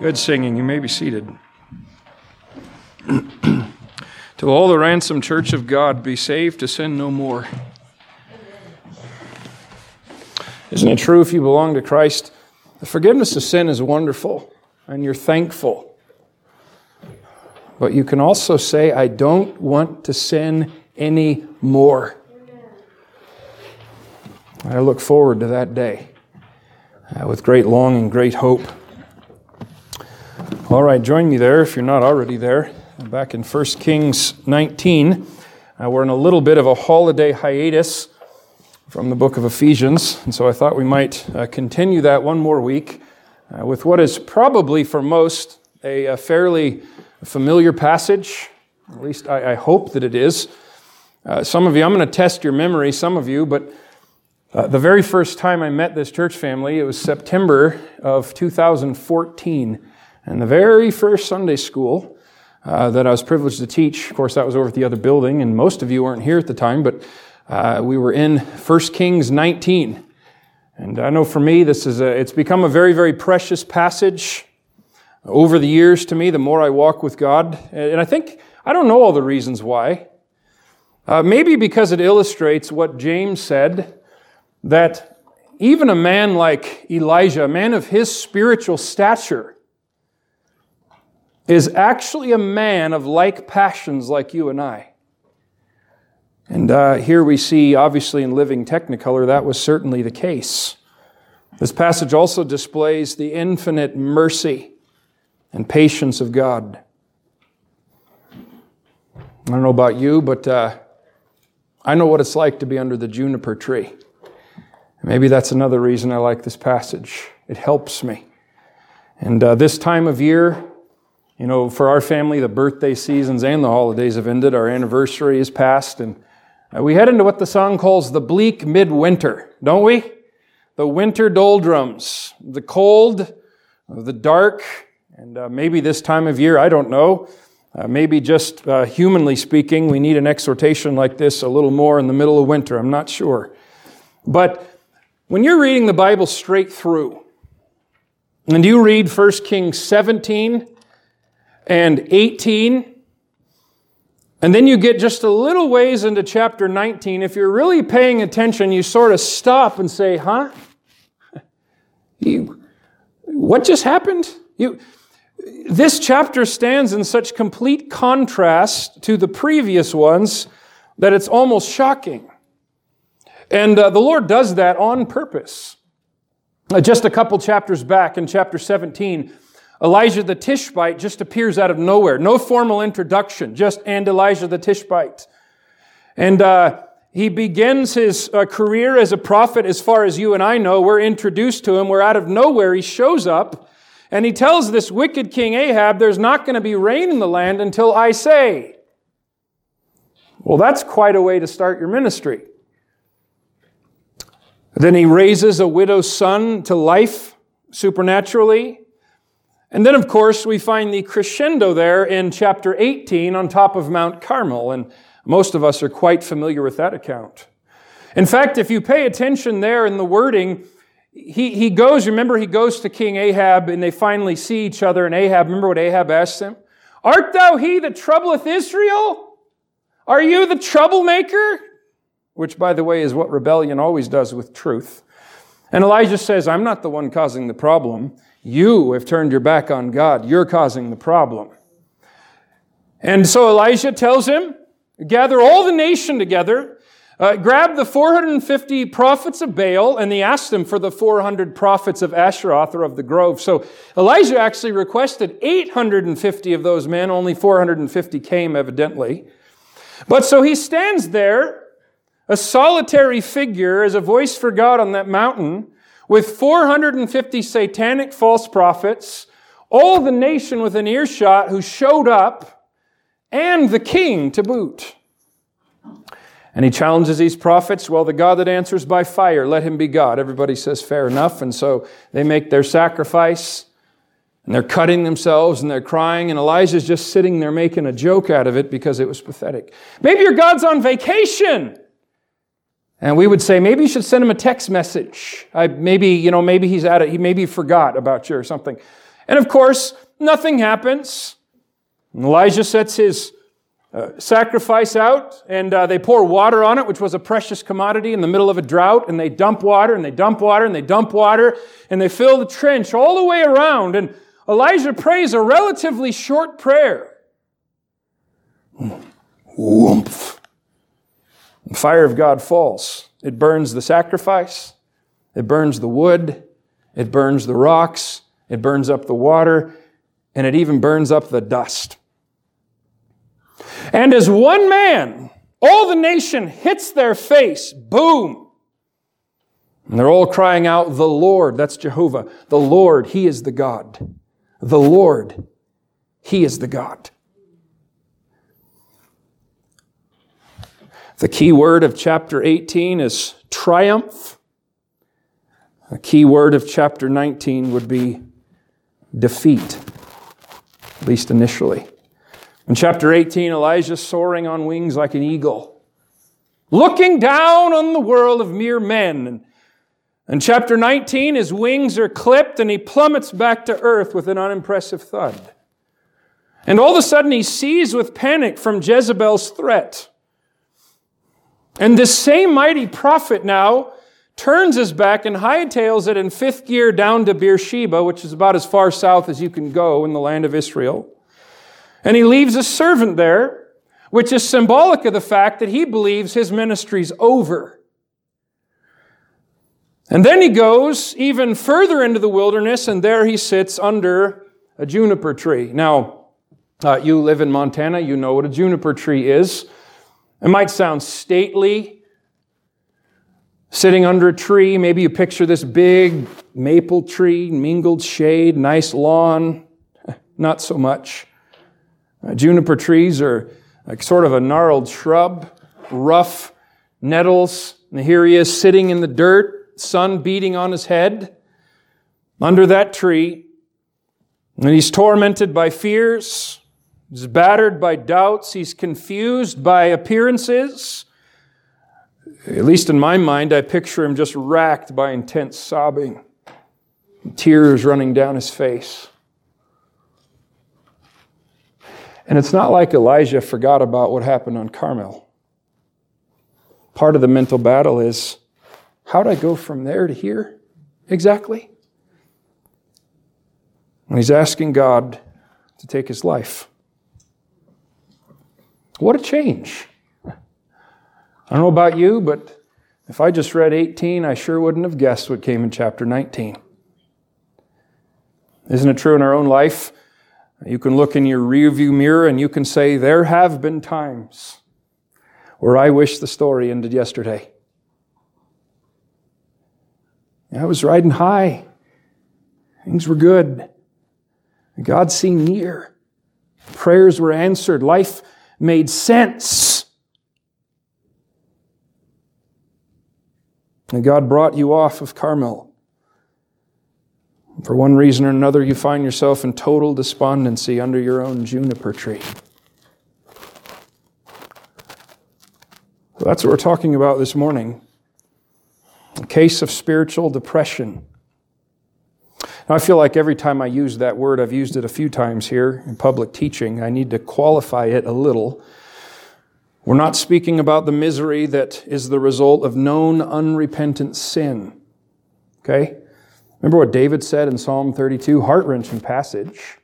Good singing. You may be seated. to all the ransomed church of God, be saved to sin no more. Isn't it true if you belong to Christ? The forgiveness of sin is wonderful and you're thankful. But you can also say, I don't want to sin any more. I look forward to that day uh, with great longing, and great hope. All right, join me there if you're not already there. Back in 1 Kings 19, uh, we're in a little bit of a holiday hiatus from the book of Ephesians, and so I thought we might uh, continue that one more week uh, with what is probably for most a, a fairly familiar passage. At least I, I hope that it is. Uh, some of you, I'm going to test your memory, some of you, but uh, the very first time I met this church family, it was September of 2014. And the very first Sunday school uh, that I was privileged to teach, of course, that was over at the other building, and most of you weren't here at the time, but uh, we were in 1 Kings 19. And I know for me, this is a, it's become a very, very precious passage over the years to me, the more I walk with God. And I think, I don't know all the reasons why. Uh, maybe because it illustrates what James said that even a man like Elijah, a man of his spiritual stature, is actually a man of like passions like you and I. And uh, here we see, obviously, in living Technicolor, that was certainly the case. This passage also displays the infinite mercy and patience of God. I don't know about you, but uh, I know what it's like to be under the juniper tree. Maybe that's another reason I like this passage. It helps me. And uh, this time of year, you know, for our family, the birthday seasons and the holidays have ended. Our anniversary is past, and uh, we head into what the song calls the bleak midwinter, don't we? The winter doldrums, the cold, the dark, and uh, maybe this time of year, I don't know. Uh, maybe just uh, humanly speaking, we need an exhortation like this a little more in the middle of winter. I'm not sure. But when you're reading the Bible straight through, and you read 1 Kings 17 and 18, and then you get just a little ways into chapter 19, if you're really paying attention, you sort of stop and say, huh? You, what just happened? You, this chapter stands in such complete contrast to the previous ones that it's almost shocking. And uh, the Lord does that on purpose. Uh, just a couple chapters back in chapter 17, Elijah the Tishbite just appears out of nowhere. No formal introduction, just and Elijah the Tishbite. And uh, he begins his uh, career as a prophet as far as you and I know. We're introduced to him. We're out of nowhere. He shows up and he tells this wicked king Ahab, there's not going to be rain in the land until I say. Well, that's quite a way to start your ministry. Then he raises a widow's son to life supernaturally. And then, of course, we find the crescendo there in chapter 18 on top of Mount Carmel. And most of us are quite familiar with that account. In fact, if you pay attention there in the wording, he, he goes, remember, he goes to King Ahab and they finally see each other. And Ahab, remember what Ahab asks him? Art thou he that troubleth Israel? Are you the troublemaker? which, by the way, is what rebellion always does with truth. And Elijah says, I'm not the one causing the problem. You have turned your back on God. You're causing the problem. And so Elijah tells him, gather all the nation together, uh, grab the 450 prophets of Baal, and he asked them for the 400 prophets of Asheroth or of the grove. So Elijah actually requested 850 of those men, only 450 came, evidently. But so he stands there a solitary figure as a voice for God on that mountain with 450 satanic false prophets, all the nation within earshot who showed up, and the king to boot. And he challenges these prophets, well, the God that answers by fire, let him be God. Everybody says, fair enough. And so they make their sacrifice, and they're cutting themselves, and they're crying, and Elijah's just sitting there making a joke out of it because it was pathetic. Maybe your God's on vacation. And we would say, maybe you should send him a text message. I, maybe, you know, maybe he's at it. He maybe forgot about you or something. And of course, nothing happens. And Elijah sets his uh, sacrifice out and uh, they pour water on it, which was a precious commodity in the middle of a drought. And they dump water and they dump water and they dump water and they fill the trench all the way around. And Elijah prays a relatively short prayer. Woomph. The fire of God falls. It burns the sacrifice. It burns the wood. It burns the rocks. It burns up the water. And it even burns up the dust. And as one man, all the nation hits their face. Boom. And they're all crying out, The Lord, that's Jehovah. The Lord, He is the God. The Lord, He is the God. The key word of chapter 18 is triumph. The key word of chapter 19 would be defeat, at least initially. In chapter 18, Elijah soaring on wings like an eagle, looking down on the world of mere men. And In chapter 19, his wings are clipped and he plummets back to earth with an unimpressive thud. And all of a sudden, he's seized with panic from Jezebel's threat. And this same mighty prophet now turns his back and hightails it in fifth gear down to Beersheba, which is about as far south as you can go in the land of Israel. And he leaves a servant there, which is symbolic of the fact that he believes his ministry's over. And then he goes even further into the wilderness, and there he sits under a juniper tree. Now, uh, you live in Montana, you know what a juniper tree is. It might sound stately, sitting under a tree. Maybe you picture this big maple tree, mingled shade, nice lawn. Not so much. Uh, juniper trees are like sort of a gnarled shrub, rough nettles. And here he is sitting in the dirt, sun beating on his head under that tree. And he's tormented by fears, He's battered by doubts. He's confused by appearances. At least in my mind, I picture him just racked by intense sobbing, tears running down his face. And it's not like Elijah forgot about what happened on Carmel. Part of the mental battle is how'd I go from there to here exactly? And he's asking God to take his life. What a change. I don't know about you, but if I just read 18, I sure wouldn't have guessed what came in chapter 19. Isn't it true in our own life? You can look in your rearview mirror and you can say, There have been times where I wish the story ended yesterday. I was riding high. Things were good. God seemed near. Prayers were answered. Life made sense. And God brought you off of Carmel. For one reason or another, you find yourself in total despondency under your own juniper tree. So that's what we're talking about this morning a case of spiritual depression. Now, I feel like every time I use that word, I've used it a few times here in public teaching. I need to qualify it a little. We're not speaking about the misery that is the result of known unrepentant sin. Okay? Remember what David said in Psalm 32? Heart wrenching passage.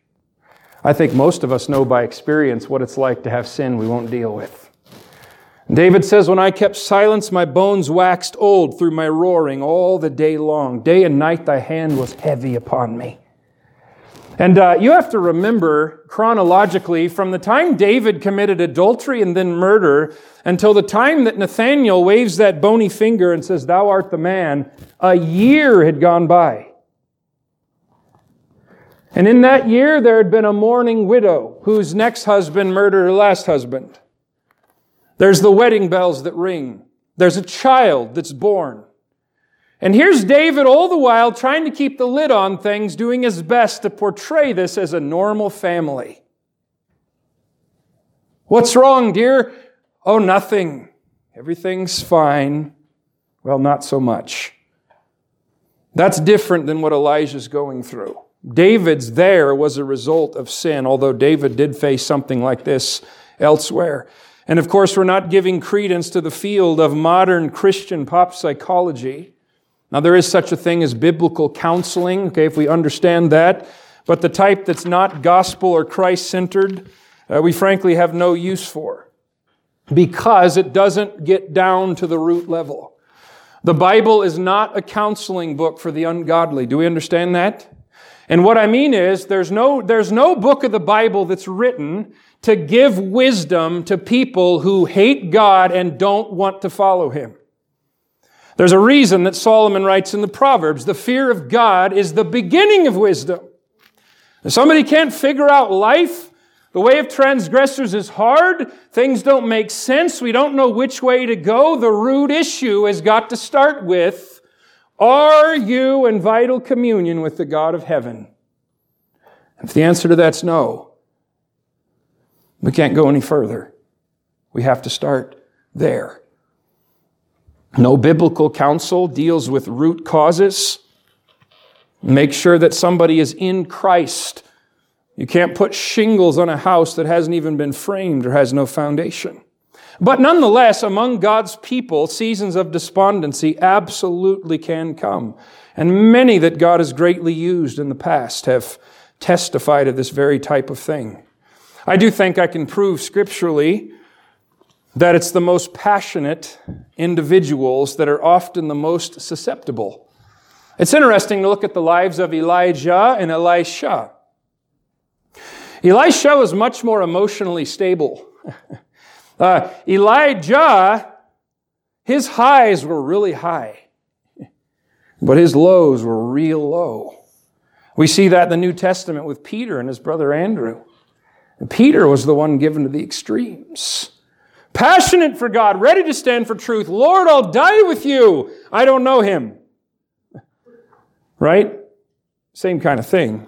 I think most of us know by experience what it's like to have sin we won't deal with. David says, When I kept silence, my bones waxed old through my roaring all the day long. Day and night thy hand was heavy upon me. And uh, you have to remember chronologically from the time David committed adultery and then murder until the time that Nathaniel waves that bony finger and says, Thou art the man, a year had gone by. And in that year, there had been a mourning widow whose next husband murdered her last husband. There's the wedding bells that ring. There's a child that's born. And here's David all the while trying to keep the lid on things, doing his best to portray this as a normal family. What's wrong, dear? Oh, nothing. Everything's fine. Well, not so much. That's different than what Elijah's going through. David's there was a result of sin, although David did face something like this elsewhere. And of course, we're not giving credence to the field of modern Christian pop psychology. Now, there is such a thing as biblical counseling, okay, if we understand that, but the type that's not gospel or Christ centered, uh, we frankly have no use for because it doesn't get down to the root level. The Bible is not a counseling book for the ungodly. Do we understand that? And what I mean is, there's no, there's no book of the Bible that's written to give wisdom to people who hate God and don't want to follow Him. There's a reason that Solomon writes in the Proverbs, the fear of God is the beginning of wisdom. If somebody can't figure out life, the way of transgressors is hard. Things don't make sense. We don't know which way to go. The root issue has got to start with Are you in vital communion with the God of heaven? If the answer to that's no, we can't go any further. We have to start there. No biblical counsel deals with root causes. Make sure that somebody is in Christ. You can't put shingles on a house that hasn't even been framed or has no foundation. But nonetheless, among God's people, seasons of despondency absolutely can come. And many that God has greatly used in the past have testified of this very type of thing. I do think I can prove scripturally that it's the most passionate individuals that are often the most susceptible. It's interesting to look at the lives of Elijah and Elisha. Elisha was much more emotionally stable. uh, Elijah, his highs were really high, but his lows were real low. We see that in the New Testament with Peter and his brother Andrew. Peter was the one given to the extremes. Passionate for God, ready to stand for truth. Lord, I'll die with you. I don't know him. Right? Same kind of thing.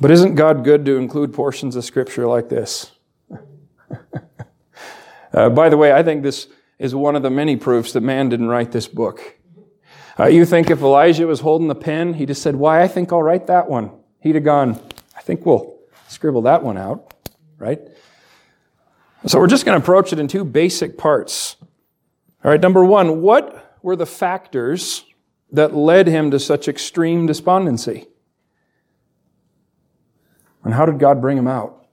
But isn't God good to include portions of Scripture like this? uh, by the way, I think this is one of the many proofs that man didn't write this book. Uh, you think if Elijah was holding the pen, he just said, Why, I think I'll write that one. He'd have gone, I think we'll scribble that one out, right? So we're just going to approach it in two basic parts. All right, number one, what were the factors that led him to such extreme despondency? And how did God bring him out?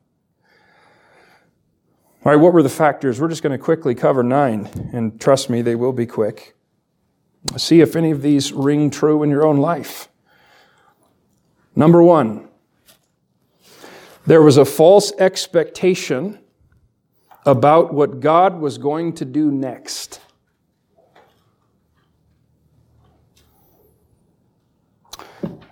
All right, what were the factors? We're just going to quickly cover nine, and trust me, they will be quick. See if any of these ring true in your own life. Number one, there was a false expectation about what God was going to do next.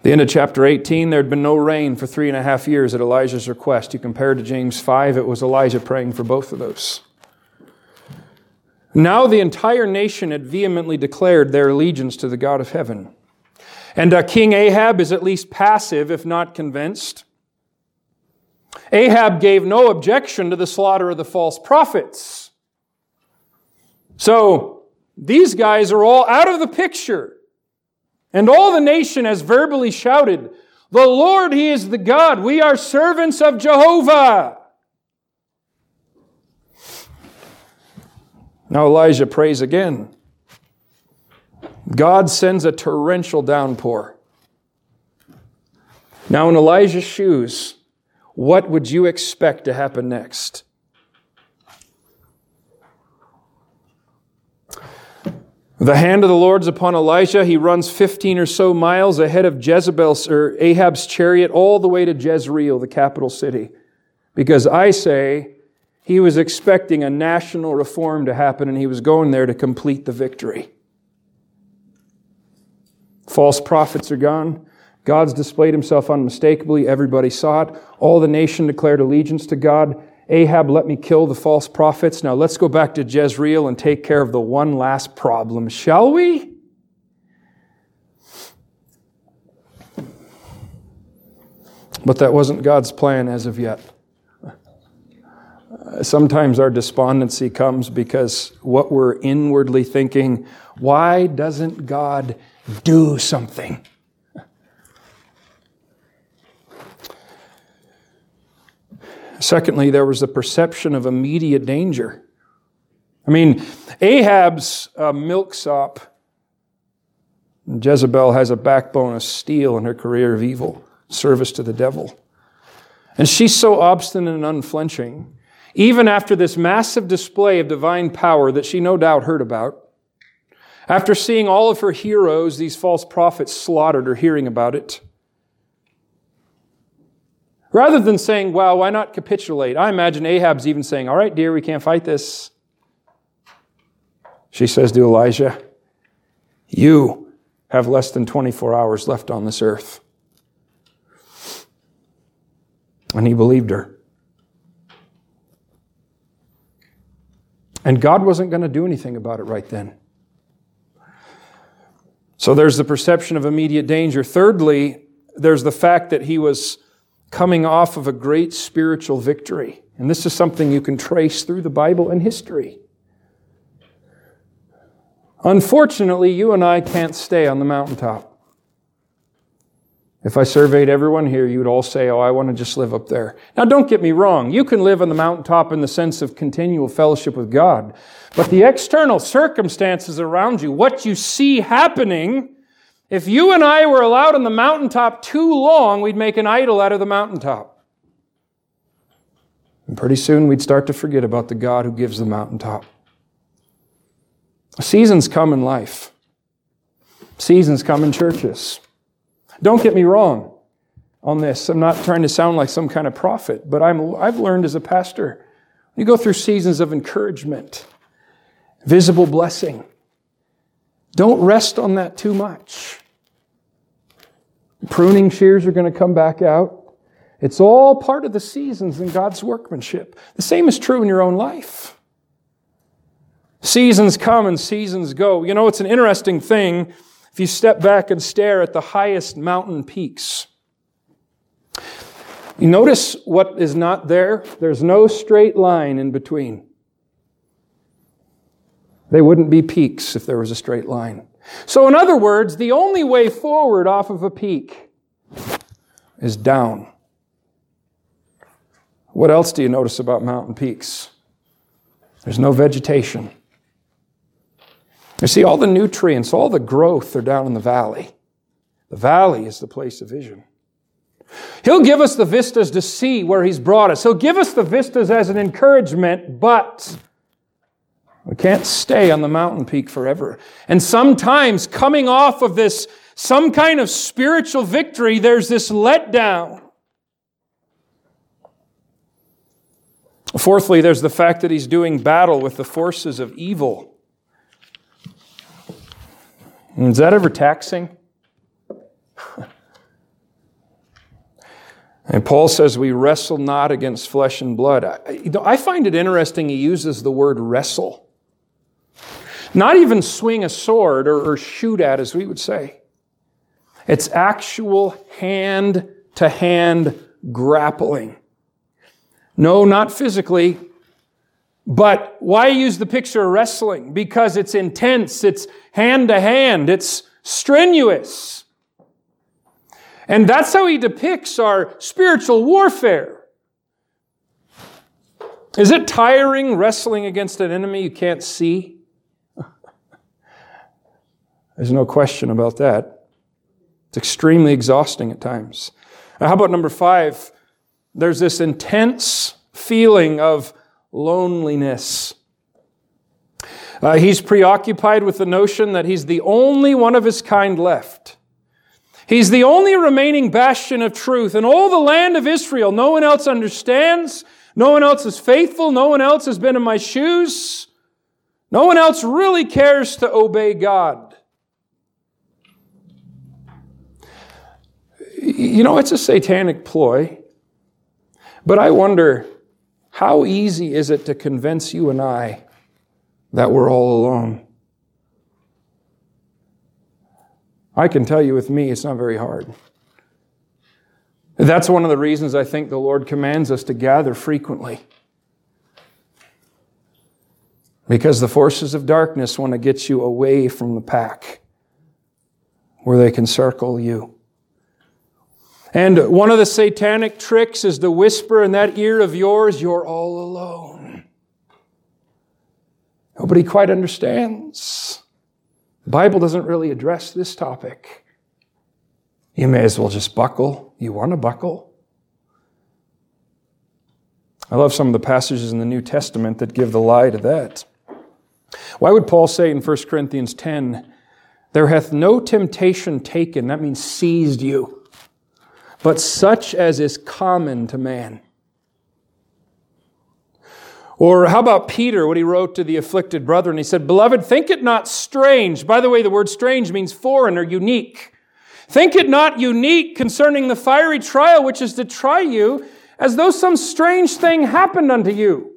The end of chapter 18, there had been no rain for three and a half years at Elijah's request. You compare to James 5, it was Elijah praying for both of those. Now the entire nation had vehemently declared their allegiance to the God of heaven. And uh, King Ahab is at least passive, if not convinced. Ahab gave no objection to the slaughter of the false prophets. So these guys are all out of the picture. And all the nation has verbally shouted, The Lord, He is the God. We are servants of Jehovah. Now Elijah prays again. God sends a torrential downpour. Now, in Elijah's shoes, what would you expect to happen next? The hand of the Lord's upon Elijah. He runs 15 or so miles ahead of Jezebel's or Ahab's chariot all the way to Jezreel, the capital city. Because I say he was expecting a national reform to happen and he was going there to complete the victory. False prophets are gone. God's displayed himself unmistakably. Everybody saw it. All the nation declared allegiance to God. Ahab, let me kill the false prophets. Now let's go back to Jezreel and take care of the one last problem, shall we? But that wasn't God's plan as of yet. Sometimes our despondency comes because what we're inwardly thinking, why doesn't God do something. Secondly, there was the perception of immediate danger. I mean, Ahab's uh, a milksop. Jezebel has a backbone of steel in her career of evil, service to the devil. And she's so obstinate and unflinching, even after this massive display of divine power that she no doubt heard about. After seeing all of her heroes, these false prophets slaughtered or hearing about it, Rather than saying, well, why not capitulate? I imagine Ahab's even saying, all right, dear, we can't fight this. She says to Elijah, you have less than 24 hours left on this earth. And he believed her. And God wasn't going to do anything about it right then. So there's the perception of immediate danger. Thirdly, there's the fact that he was coming off of a great spiritual victory. And this is something you can trace through the Bible and history. Unfortunately, you and I can't stay on the mountaintop. If I surveyed everyone here, you would all say, Oh, I want to just live up there. Now, don't get me wrong. You can live on the mountaintop in the sense of continual fellowship with God. But the external circumstances around you, what you see happening, if you and I were allowed on the mountaintop too long, we'd make an idol out of the mountaintop. And pretty soon we'd start to forget about the God who gives the mountaintop. Seasons come in life, seasons come in churches. Don't get me wrong on this. I'm not trying to sound like some kind of prophet, but I'm, I've learned as a pastor you go through seasons of encouragement, visible blessing. Don't rest on that too much. Pruning shears are going to come back out. It's all part of the seasons in God's workmanship. The same is true in your own life. Seasons come and seasons go. You know, it's an interesting thing if you step back and stare at the highest mountain peaks. You notice what is not there? There's no straight line in between. They wouldn't be peaks if there was a straight line. So, in other words, the only way forward off of a peak is down. What else do you notice about mountain peaks? There's no vegetation. You see, all the nutrients, all the growth are down in the valley. The valley is the place of vision. He'll give us the vistas to see where He's brought us. He'll give us the vistas as an encouragement, but we can't stay on the mountain peak forever. And sometimes coming off of this, some kind of spiritual victory, there's this letdown. Fourthly, there's the fact that he's doing battle with the forces of evil. Mm, is that ever taxing? And Paul says, We wrestle not against flesh and blood. I, I, find it interesting he uses the word wrestle. Not even swing a sword or, or shoot at, as we would say. It's actual hand to hand grappling. No, not physically. But why use the picture of wrestling? Because it's intense, it's hand to hand, it's strenuous. And that's how he depicts our spiritual warfare. Is it tiring wrestling against an enemy you can't see? There's no question about that. It's extremely exhausting at times. Now, how about number five? There's this intense feeling of loneliness. Uh, he's preoccupied with the notion that he's the only one of his kind left. He's the only remaining bastion of truth in all the land of Israel. No one else understands. No one else is faithful. No one else has been in my shoes. No one else really cares to obey God. You know, it's a satanic ploy. But I wonder how easy is it to convince you and I that we're all alone? I can tell you with me, it's not very hard. That's one of the reasons I think the Lord commands us to gather frequently. Because the forces of darkness want to get you away from the pack. where they can circle you. And one of the satanic tricks is to whisper in that ear of yours, you're all alone. Nobody quite understands. The Bible doesn't really address this topic. You may as well just buckle. You want to buckle? I love some of the passages in the New Testament that give the lie to that. Why would Paul say in 1 Corinthians 10, There hath no temptation taken, that means seized you, but such as is common to man? Or how about Peter, what he wrote to the afflicted brethren? He said, Beloved, think it not strange. By the way, the word strange means foreign or unique. Think it not unique concerning the fiery trial which is to try you, as though some strange thing happened unto you.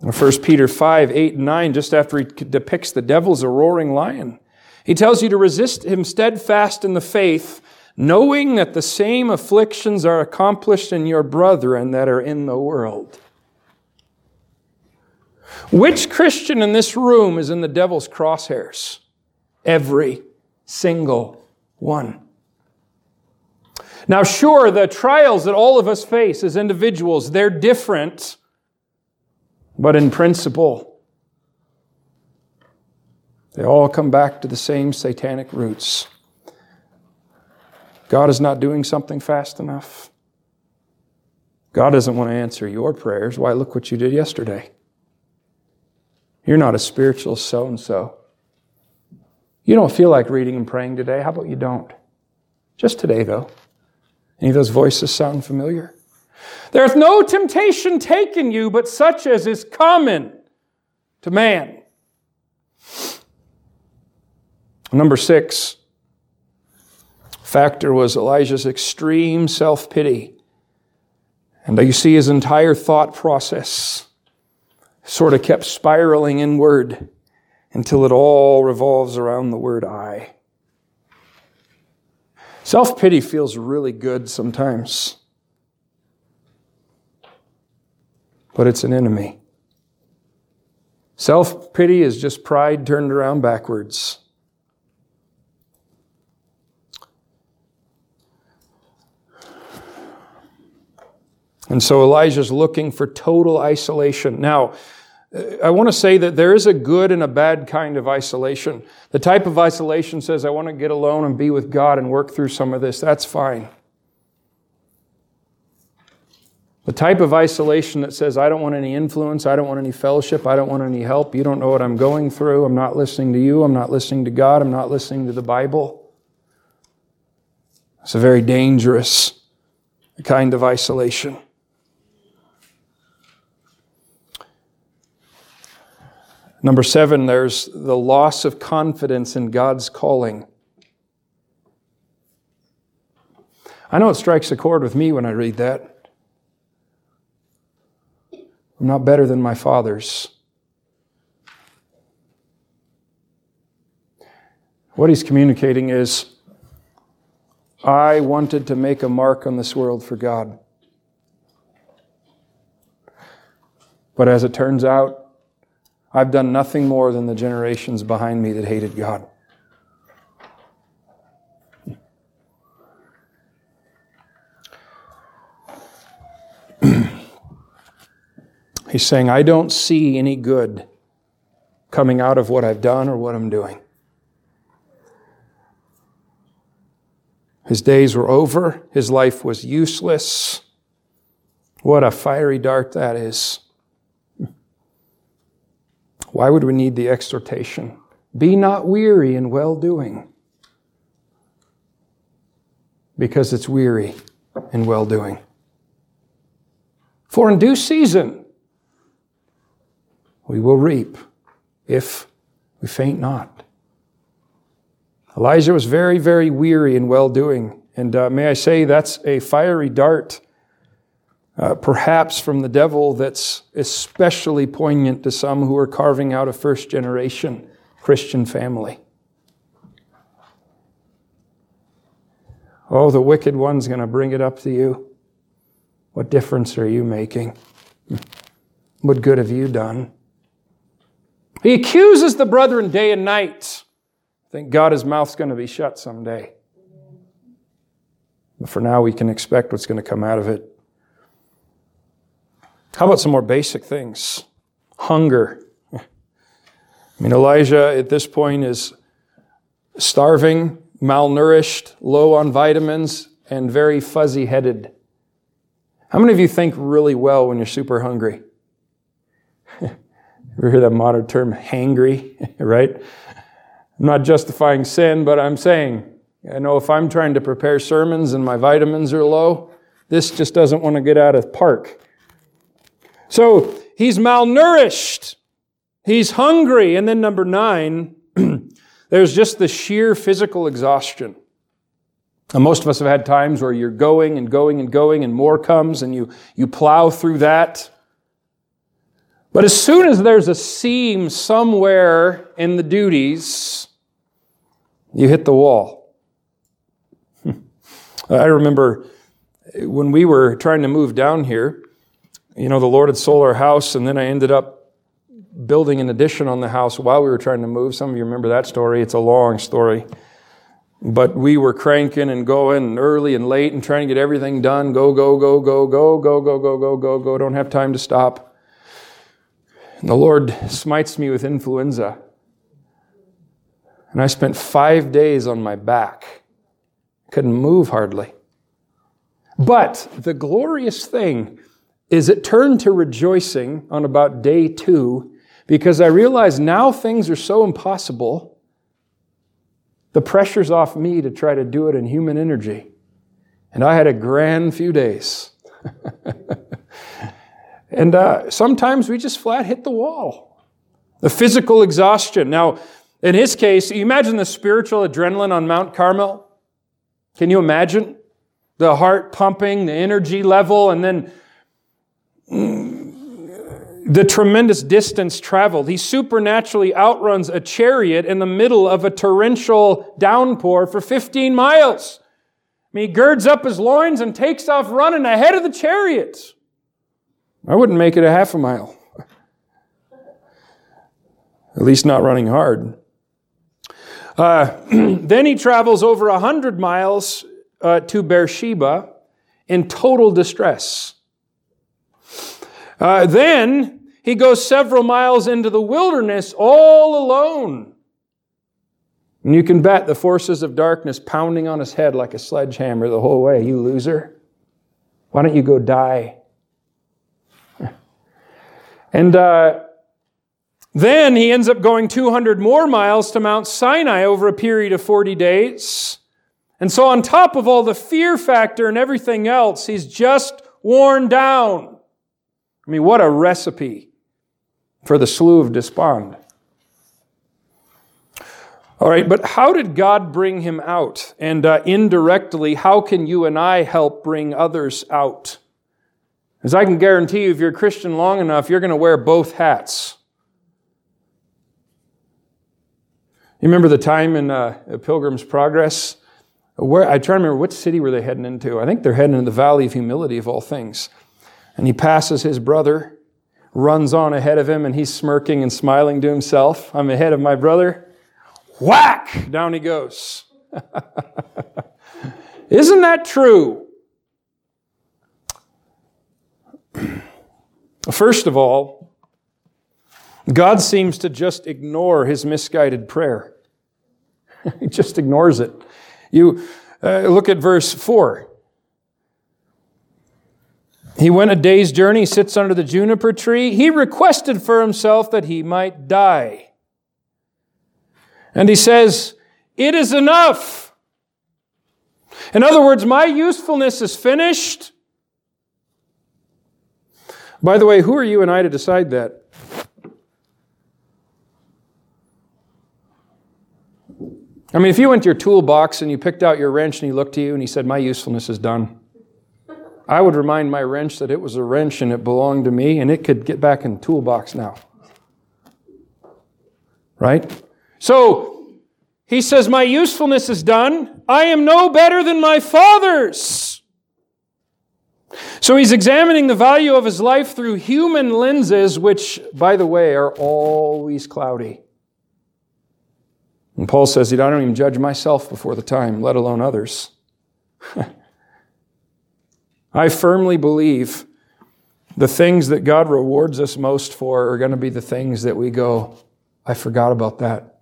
1 Peter 5, 8, and 9, just after he depicts the devil as a roaring lion, he tells you to resist him steadfast in the faith, knowing that the same afflictions are accomplished in your brethren that are in the world. Which Christian in this room is in the devil's crosshairs? Every single one. Now, sure, the trials that all of us face as individuals, they're different, but in principle, they all come back to the same satanic roots. God is not doing something fast enough. God doesn't want to answer your prayers. Why, look what you did yesterday. You're not a spiritual so and so. You don't feel like reading and praying today. How about you don't? Just today, though. Any of those voices sound familiar? There's no temptation taken you, but such as is common to man. Number six factor was Elijah's extreme self pity. And you see his entire thought process sort of kept spiraling inward until it all revolves around the word I. Self pity feels really good sometimes, but it's an enemy. Self pity is just pride turned around backwards. And so Elijah's looking for total isolation. Now, I want to say that there is a good and a bad kind of isolation. The type of isolation says, I want to get alone and be with God and work through some of this. That's fine. The type of isolation that says, I don't want any influence, I don't want any fellowship, I don't want any help, you don't know what I'm going through, I'm not listening to you, I'm not listening to God, I'm not listening to the Bible. It's a very dangerous kind of isolation. Number seven, there's the loss of confidence in God's calling. I know it strikes a chord with me when I read that. I'm not better than my fathers. What he's communicating is I wanted to make a mark on this world for God. But as it turns out, I've done nothing more than the generations behind me that hated God. He's saying, I don't see any good coming out of what I've done or what I'm doing. His days were over. His life was useless. What a fiery dart that is. Why would we need the exhortation? Be not weary in well doing. Because it's weary in well doing. For in due season we will reap if we faint not. Elijah was very, very weary in well doing. And uh, may I say, that's a fiery dart uh, perhaps from the devil that's especially poignant to some who are carving out a first generation Christian family. Oh, the wicked one's going to bring it up to you. What difference are you making? What good have you done? He accuses the brethren day and night Thank God his mouth's going to be shut someday. But for now, we can expect what's going to come out of it. How about some more basic things? Hunger. I mean, Elijah at this point is starving, malnourished, low on vitamins, and very fuzzy headed. How many of you think really well when you're super hungry? Ever hear that modern term, hangry, right? I'm not justifying sin, but I'm saying, I know if I'm trying to prepare sermons and my vitamins are low, this just doesn't want to get out of park. So he's malnourished. He's hungry. And then number nine, there's just the sheer physical exhaustion. And most of us have had times where you're going and going and going and more comes and you, you plow through that. But as soon as there's a seam somewhere in the duties, you hit the wall. I remember when we were trying to move down here, you know, the Lord had sold our house, and then I ended up building an addition on the house while we were trying to move. Some of you remember that story. It's a long story. But we were cranking and going early and late and trying to get everything done. Go, go, go, go, go, go, go, go, go, go, go. Don't have time to stop. And the Lord smites me with influenza. And I spent five days on my back. Couldn't move hardly. But the glorious thing is it turned to rejoicing on about day two because I realized now things are so impossible. The pressure's off me to try to do it in human energy. And I had a grand few days. And uh, sometimes we just flat hit the wall. The physical exhaustion. Now, in his case, you imagine the spiritual adrenaline on Mount Carmel? Can you imagine? The heart pumping, the energy level, and then the tremendous distance traveled. He supernaturally outruns a chariot in the middle of a torrential downpour for 15 miles. He girds up his loins and takes off running ahead of the chariots. I wouldn't make it a half a mile. At least not running hard. Uh, then he travels over a hundred miles uh, to Beersheba in total distress. Uh, then he goes several miles into the wilderness all alone. And you can bet the forces of darkness pounding on his head like a sledgehammer the whole way. You loser. Why don't you go die? And uh, then he ends up going 200 more miles to Mount Sinai over a period of 40 days. And so, on top of all the fear factor and everything else, he's just worn down. I mean, what a recipe for the slough of despond. All right, but how did God bring him out? And uh, indirectly, how can you and I help bring others out? As I can guarantee you, if you're a Christian long enough, you're going to wear both hats. You remember the time in uh, Pilgrim's Progress? Where I try to remember which city were they heading into. I think they're heading into the Valley of Humility of all things. And he passes his brother, runs on ahead of him, and he's smirking and smiling to himself. I'm ahead of my brother. Whack! Down he goes. Isn't that true? First of all, God seems to just ignore his misguided prayer. he just ignores it. You uh, look at verse 4. He went a day's journey, sits under the juniper tree. He requested for himself that he might die. And he says, It is enough. In other words, my usefulness is finished. By the way, who are you and I to decide that? I mean, if you went to your toolbox and you picked out your wrench and he looked to you and he said, My usefulness is done, I would remind my wrench that it was a wrench and it belonged to me and it could get back in the toolbox now. Right? So, he says, My usefulness is done. I am no better than my fathers. So he's examining the value of his life through human lenses, which, by the way, are always cloudy. And Paul says, I don't even judge myself before the time, let alone others. I firmly believe the things that God rewards us most for are going to be the things that we go, I forgot about that.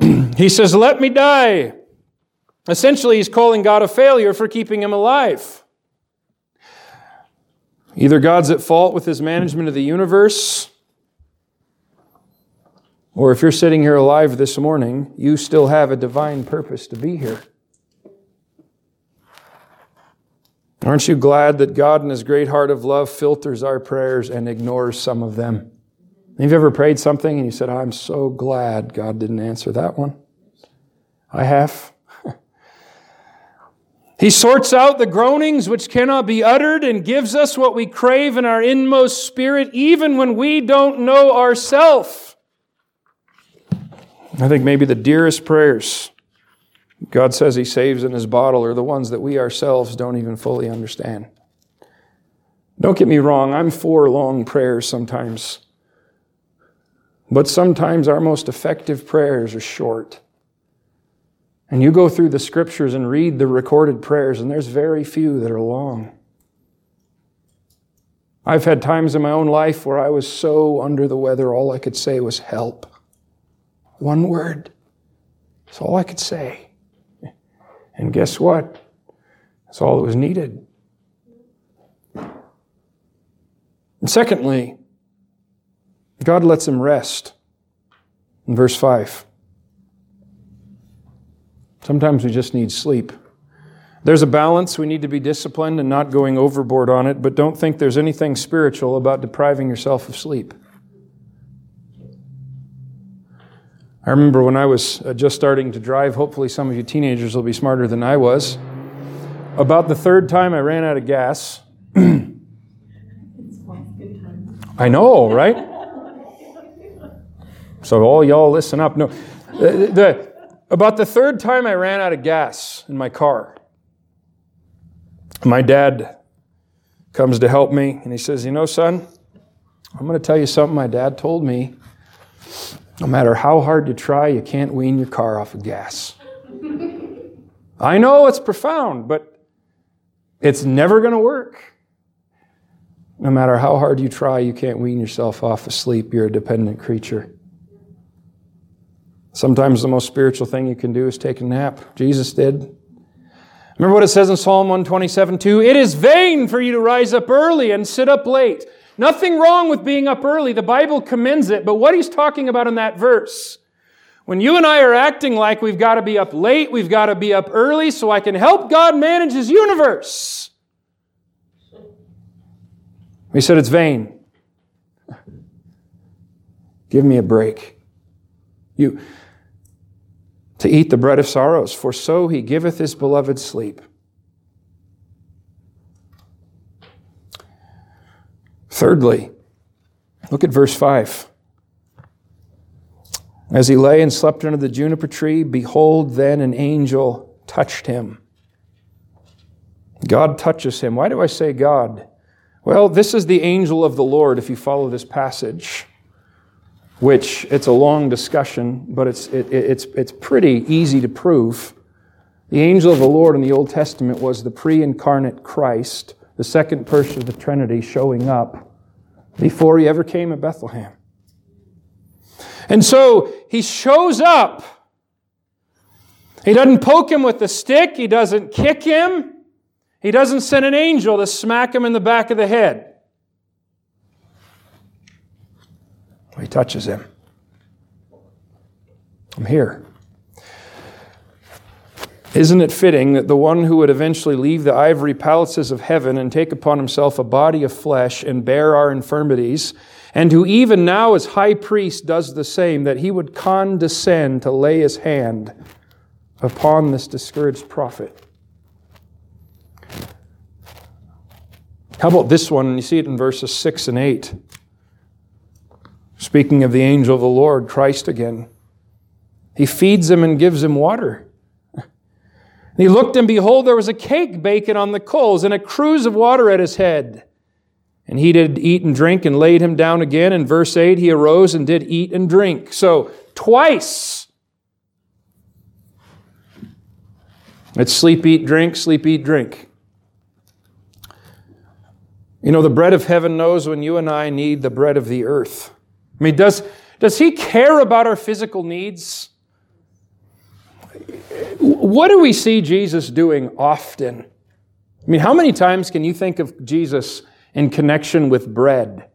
he says, Let me die. Essentially, he's calling God a failure for keeping him alive. Either God's at fault with his management of the universe, or if you're sitting here alive this morning, you still have a divine purpose to be here. Aren't you glad that God, in His great heart of love, filters our prayers and ignores some of them? Have you ever prayed something and you said, I'm so glad God didn't answer that one? I have. he sorts out the groanings which cannot be uttered and gives us what we crave in our inmost spirit, even when we don't know ourselves. I think maybe the dearest prayers God says He saves in His bottle are the ones that we ourselves don't even fully understand. Don't get me wrong, I'm for long prayers sometimes. But sometimes our most effective prayers are short. And you go through the scriptures and read the recorded prayers, and there's very few that are long. I've had times in my own life where I was so under the weather, all I could say was help. One word. That's all I could say. And guess what? That's all that was needed. And secondly, God lets him rest. In verse 5. Sometimes we just need sleep. There's a balance. We need to be disciplined and not going overboard on it, but don't think there's anything spiritual about depriving yourself of sleep. I remember when I was uh, just starting to drive, hopefully some of you teenagers will be smarter than I was. About the third time I ran out of gas. I know, right? So all y'all listen up. No, the, the, about the third time I ran out of gas in my car, my dad comes to help me and he says, "You know, son, I'm going to tell you something my dad told me no matter how hard you try, you can't wean your car off of gas. I know it's profound, but it's never going to work. No matter how hard you try, you can't wean yourself off of sleep. You're a dependent creature. Sometimes the most spiritual thing you can do is take a nap. Jesus did. Remember what it says in Psalm 127 2? It is vain for you to rise up early and sit up late. Nothing wrong with being up early. The Bible commends it. But what he's talking about in that verse, when you and I are acting like we've got to be up late, we've got to be up early so I can help God manage his universe. He said it's vain. Give me a break. You to eat the bread of sorrows, for so he giveth his beloved sleep. Thirdly, look at verse 5. As he lay and slept under the juniper tree, behold, then an angel touched him. God touches him. Why do I say God? Well, this is the angel of the Lord, if you follow this passage, which it's a long discussion, but it's, it, it's, it's pretty easy to prove. The angel of the Lord in the Old Testament was the pre incarnate Christ, the second person of the Trinity showing up before he ever came to Bethlehem. And so he shows up. He doesn't poke him with a stick, he doesn't kick him, he doesn't send an angel to smack him in the back of the head. He touches him. I'm here. Isn't it fitting that the one who would eventually leave the ivory palaces of heaven and take upon himself a body of flesh and bear our infirmities, and who even now as high priest does the same, that he would condescend to lay his hand upon this discouraged prophet? How about this one? You see it in verses 6 and 8. Speaking of the angel of the Lord, Christ again. He feeds him and gives him water. He looked, and behold, there was a cake baking on the coals, and a cruse of water at his head. And he did eat and drink and laid him down again. In verse 8, he arose and did eat and drink. So, twice. It's sleep, eat, drink, sleep, eat, drink. You know, the bread of heaven knows when you and I need the bread of the earth. I mean, does, does he care about our physical needs? What do we see Jesus doing often? I mean, how many times can you think of Jesus in connection with bread?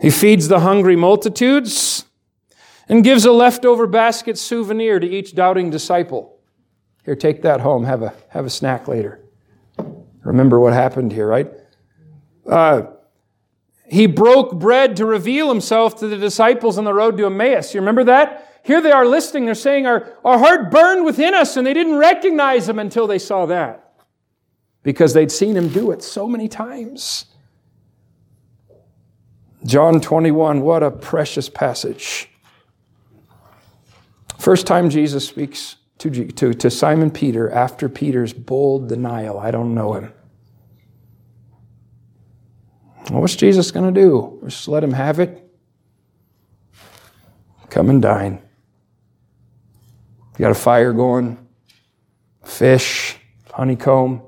He feeds the hungry multitudes and gives a leftover basket souvenir to each doubting disciple. Here, take that home. Have a, have a snack later. Remember what happened here, right? Uh, he broke bread to reveal himself to the disciples on the road to Emmaus. You remember that? Here they are listening. They're saying, our, our heart burned within us, and they didn't recognize him until they saw that because they'd seen him do it so many times. John 21, what a precious passage. First time Jesus speaks to, to, to Simon Peter after Peter's bold denial I don't know him. Well, what's Jesus going to do? Just let him have it? Come and dine. You got a fire going, fish, honeycomb.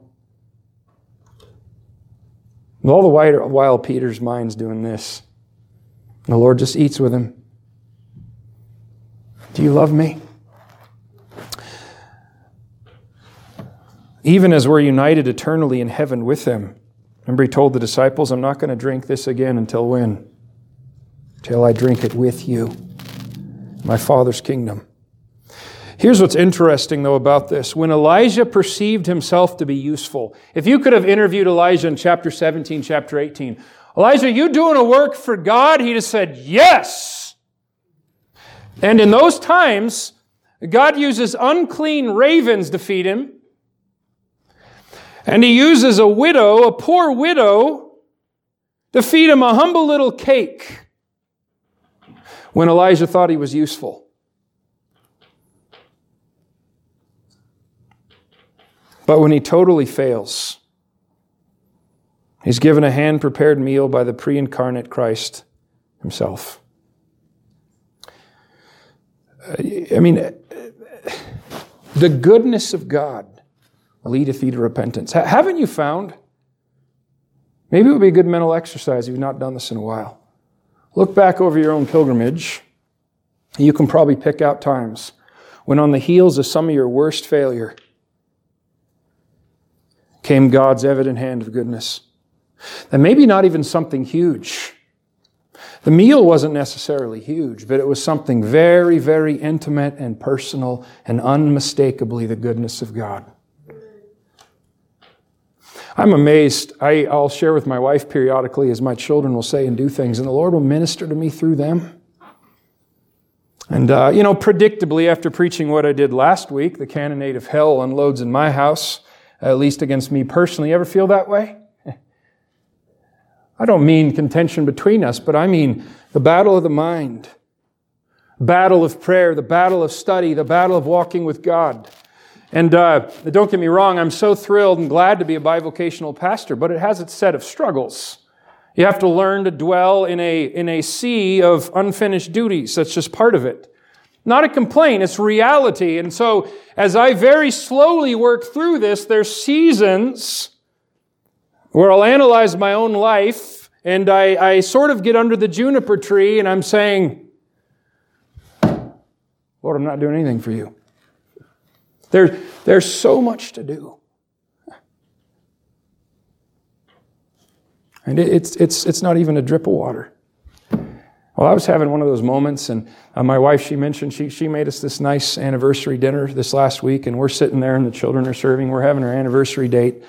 And all the while, Peter's mind's doing this. The Lord just eats with him. Do you love me? Even as we're united eternally in heaven with him, Remember, he told the disciples, I'm not going to drink this again until when? Till I drink it with you, my Father's kingdom. Here's what's interesting, though, about this. When Elijah perceived himself to be useful, if you could have interviewed Elijah in chapter 17, chapter 18, Elijah, you doing a work for God? He'd have said, Yes. And in those times, God uses unclean ravens to feed him. And he uses a widow, a poor widow, to feed him a humble little cake when Elijah thought he was useful. But when he totally fails, he's given a hand prepared meal by the pre incarnate Christ himself. Uh, I mean, uh, the goodness of God leadeth thee to repentance. Haven't you found? Maybe it would be a good mental exercise if you've not done this in a while. Look back over your own pilgrimage. You can probably pick out times when, on the heels of some of your worst failure, came God's evident hand of goodness. And maybe not even something huge. The meal wasn't necessarily huge, but it was something very, very intimate and personal and unmistakably the goodness of God. I'm amazed. I, will share with my wife periodically as my children will say and do things, and the Lord will minister to me through them. And, uh, you know, predictably, after preaching what I did last week, the cannonade of hell unloads in my house, at least against me personally. You ever feel that way? I don't mean contention between us, but I mean the battle of the mind, battle of prayer, the battle of study, the battle of walking with God. And uh, don't get me wrong, I'm so thrilled and glad to be a bivocational pastor, but it has its set of struggles. You have to learn to dwell in a, in a sea of unfinished duties. That's just part of it. Not a complaint, it's reality. And so, as I very slowly work through this, there's seasons where I'll analyze my own life and I, I sort of get under the juniper tree and I'm saying, Lord, I'm not doing anything for you. There, there's so much to do. And it's, it's, it's not even a drip of water. Well, I was having one of those moments, and uh, my wife, she mentioned she, she made us this nice anniversary dinner this last week, and we're sitting there, and the children are serving. We're having our anniversary date.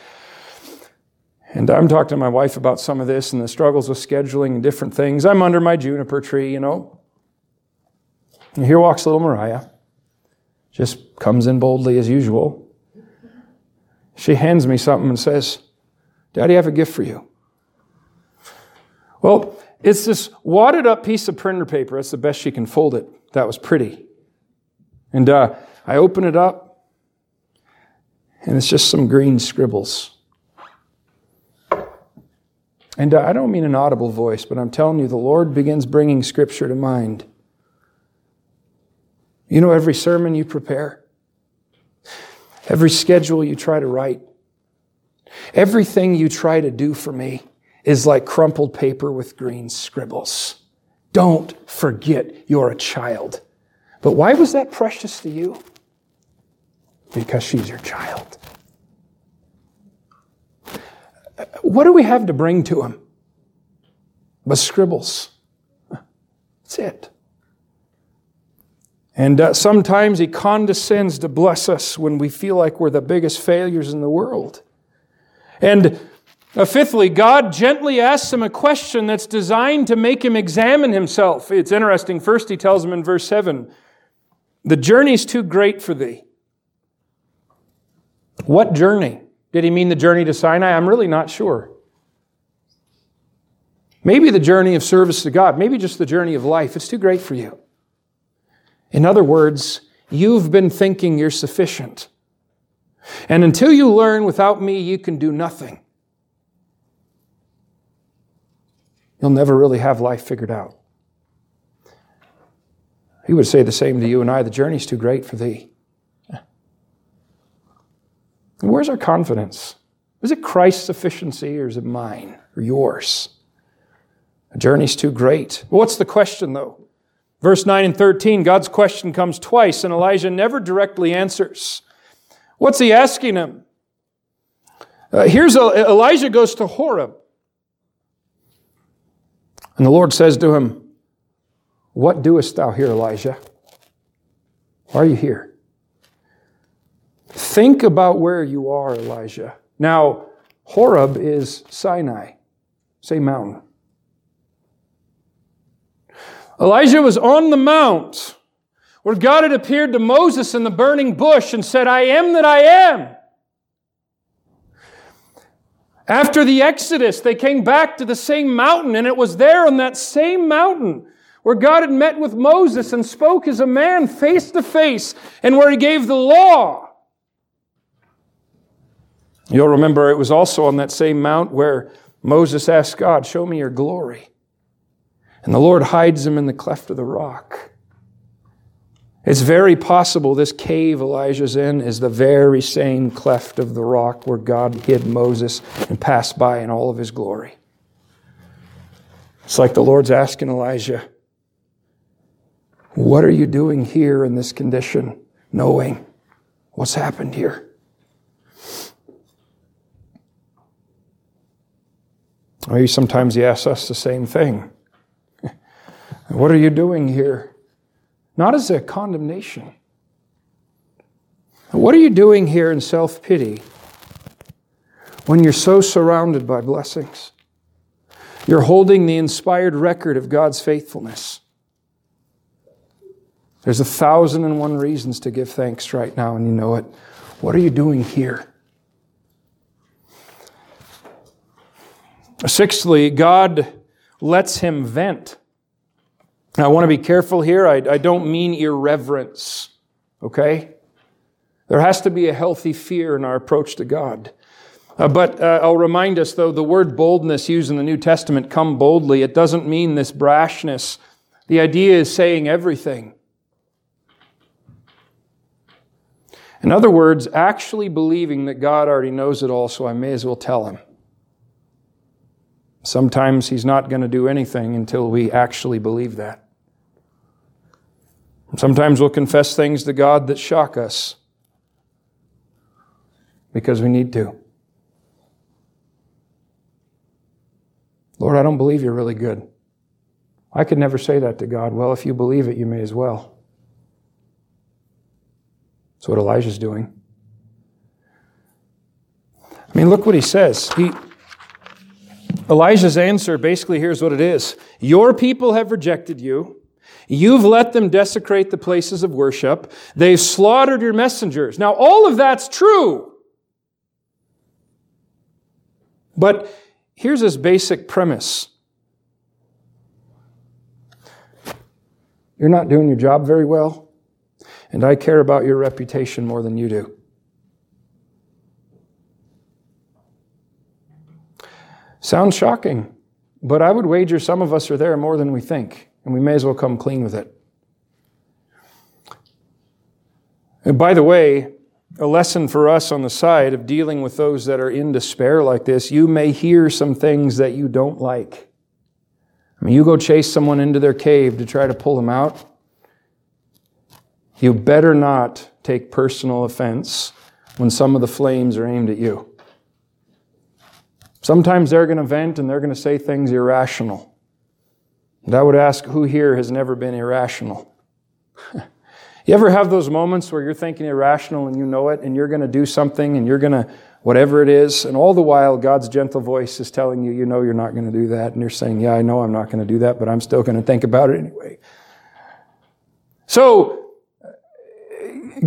And I'm talking to my wife about some of this and the struggles with scheduling and different things. I'm under my juniper tree, you know. And here walks little Mariah. Just comes in boldly as usual. She hands me something and says, Daddy, I have a gift for you. Well, it's this wadded up piece of printer paper. That's the best she can fold it. That was pretty. And uh, I open it up, and it's just some green scribbles. And I don't mean an audible voice, but I'm telling you, the Lord begins bringing Scripture to mind. You know, every sermon you prepare, every schedule you try to write, everything you try to do for me is like crumpled paper with green scribbles. Don't forget you're a child. But why was that precious to you? Because she's your child. What do we have to bring to him? But scribbles. That's it. And uh, sometimes he condescends to bless us when we feel like we're the biggest failures in the world. And fifthly, God gently asks him a question that's designed to make him examine himself. It's interesting. First, he tells him in verse 7 The journey's too great for thee. What journey? Did he mean the journey to Sinai? I'm really not sure. Maybe the journey of service to God, maybe just the journey of life. It's too great for you. In other words, you've been thinking you're sufficient. And until you learn without me, you can do nothing. You'll never really have life figured out. He would say the same to you and I the journey's too great for thee. Where's our confidence? Is it Christ's sufficiency or is it mine or yours? The journey's too great. What's the question though? Verse 9 and 13, God's question comes twice, and Elijah never directly answers. What's he asking him? Uh, here's a, Elijah goes to Horeb. And the Lord says to him, What doest thou here, Elijah? Why are you here? Think about where you are, Elijah. Now, Horeb is Sinai, same mountain. Elijah was on the mount where God had appeared to Moses in the burning bush and said, I am that I am. After the Exodus, they came back to the same mountain, and it was there on that same mountain where God had met with Moses and spoke as a man face to face, and where he gave the law. You'll remember it was also on that same mount where Moses asked God, Show me your glory. And the Lord hides him in the cleft of the rock. It's very possible this cave Elijah's in is the very same cleft of the rock where God hid Moses and passed by in all of his glory. It's like the Lord's asking Elijah, What are you doing here in this condition, knowing what's happened here? Maybe sometimes he asks us the same thing. What are you doing here? Not as a condemnation. What are you doing here in self pity when you're so surrounded by blessings? You're holding the inspired record of God's faithfulness. There's a thousand and one reasons to give thanks right now, and you know it. What are you doing here? Sixthly, God lets him vent. Now, I want to be careful here. I, I don't mean irreverence, okay? There has to be a healthy fear in our approach to God. Uh, but uh, I'll remind us, though, the word boldness used in the New Testament, come boldly, it doesn't mean this brashness. The idea is saying everything. In other words, actually believing that God already knows it all, so I may as well tell him. Sometimes He's not going to do anything until we actually believe that. Sometimes we'll confess things to God that shock us because we need to. Lord, I don't believe you're really good. I could never say that to God. Well, if you believe it, you may as well. That's what Elijah's doing. I mean, look what he says. He, Elijah's answer basically here's what it is Your people have rejected you. You've let them desecrate the places of worship. They've slaughtered your messengers. Now, all of that's true. But here's his basic premise You're not doing your job very well, and I care about your reputation more than you do. Sounds shocking, but I would wager some of us are there more than we think, and we may as well come clean with it. And by the way, a lesson for us on the side of dealing with those that are in despair like this, you may hear some things that you don't like. I mean, you go chase someone into their cave to try to pull them out. You better not take personal offense when some of the flames are aimed at you. Sometimes they're going to vent and they're going to say things irrational. And I would ask who here has never been irrational? you ever have those moments where you're thinking irrational and you know it and you're going to do something and you're going to, whatever it is, and all the while God's gentle voice is telling you, you know you're not going to do that. And you're saying, yeah, I know I'm not going to do that, but I'm still going to think about it anyway. So,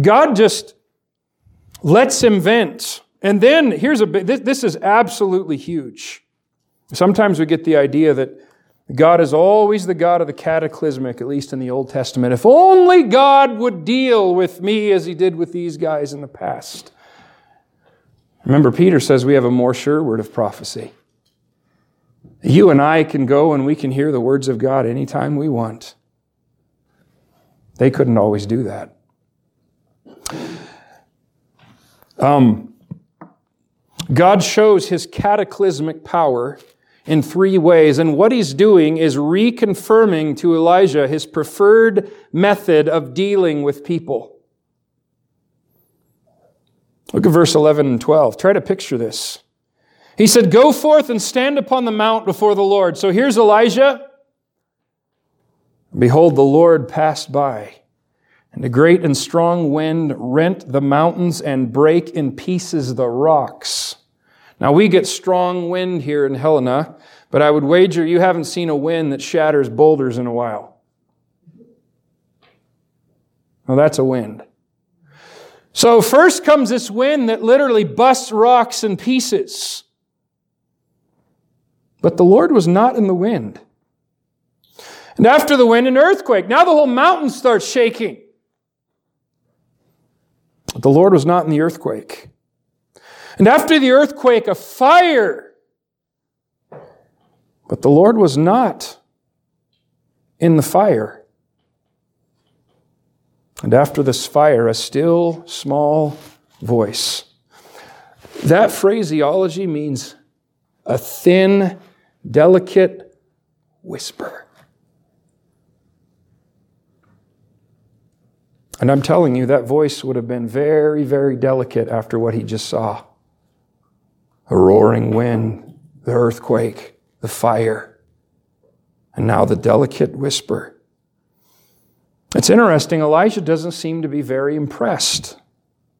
God just lets him vent. And then here's a this, this is absolutely huge. Sometimes we get the idea that God is always the God of the cataclysmic, at least in the Old Testament. If only God would deal with me as he did with these guys in the past. Remember, Peter says we have a more sure word of prophecy. You and I can go and we can hear the words of God anytime we want. They couldn't always do that. Um, God shows his cataclysmic power in three ways, and what he's doing is reconfirming to Elijah his preferred method of dealing with people. Look at verse 11 and 12. Try to picture this. He said, Go forth and stand upon the mount before the Lord. So here's Elijah. Behold, the Lord passed by and a great and strong wind rent the mountains and break in pieces the rocks. Now we get strong wind here in Helena, but I would wager you haven't seen a wind that shatters boulders in a while. Well, that's a wind. So first comes this wind that literally busts rocks in pieces. But the Lord was not in the wind. And after the wind, an earthquake. Now the whole mountain starts shaking. The Lord was not in the earthquake. And after the earthquake, a fire. But the Lord was not in the fire. And after this fire, a still small voice. That phraseology means a thin, delicate whisper. And I'm telling you, that voice would have been very, very delicate after what he just saw a roaring wind, the earthquake, the fire, and now the delicate whisper. It's interesting, Elijah doesn't seem to be very impressed.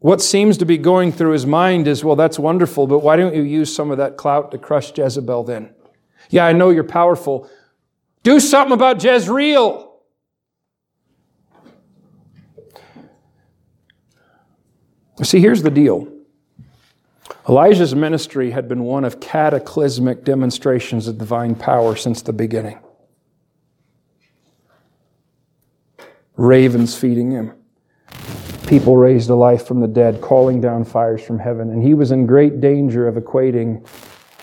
What seems to be going through his mind is, well, that's wonderful, but why don't you use some of that clout to crush Jezebel then? Yeah, I know you're powerful. Do something about Jezreel. See, here's the deal. Elijah's ministry had been one of cataclysmic demonstrations of divine power since the beginning. Ravens feeding him, people raised to life from the dead, calling down fires from heaven. And he was in great danger of equating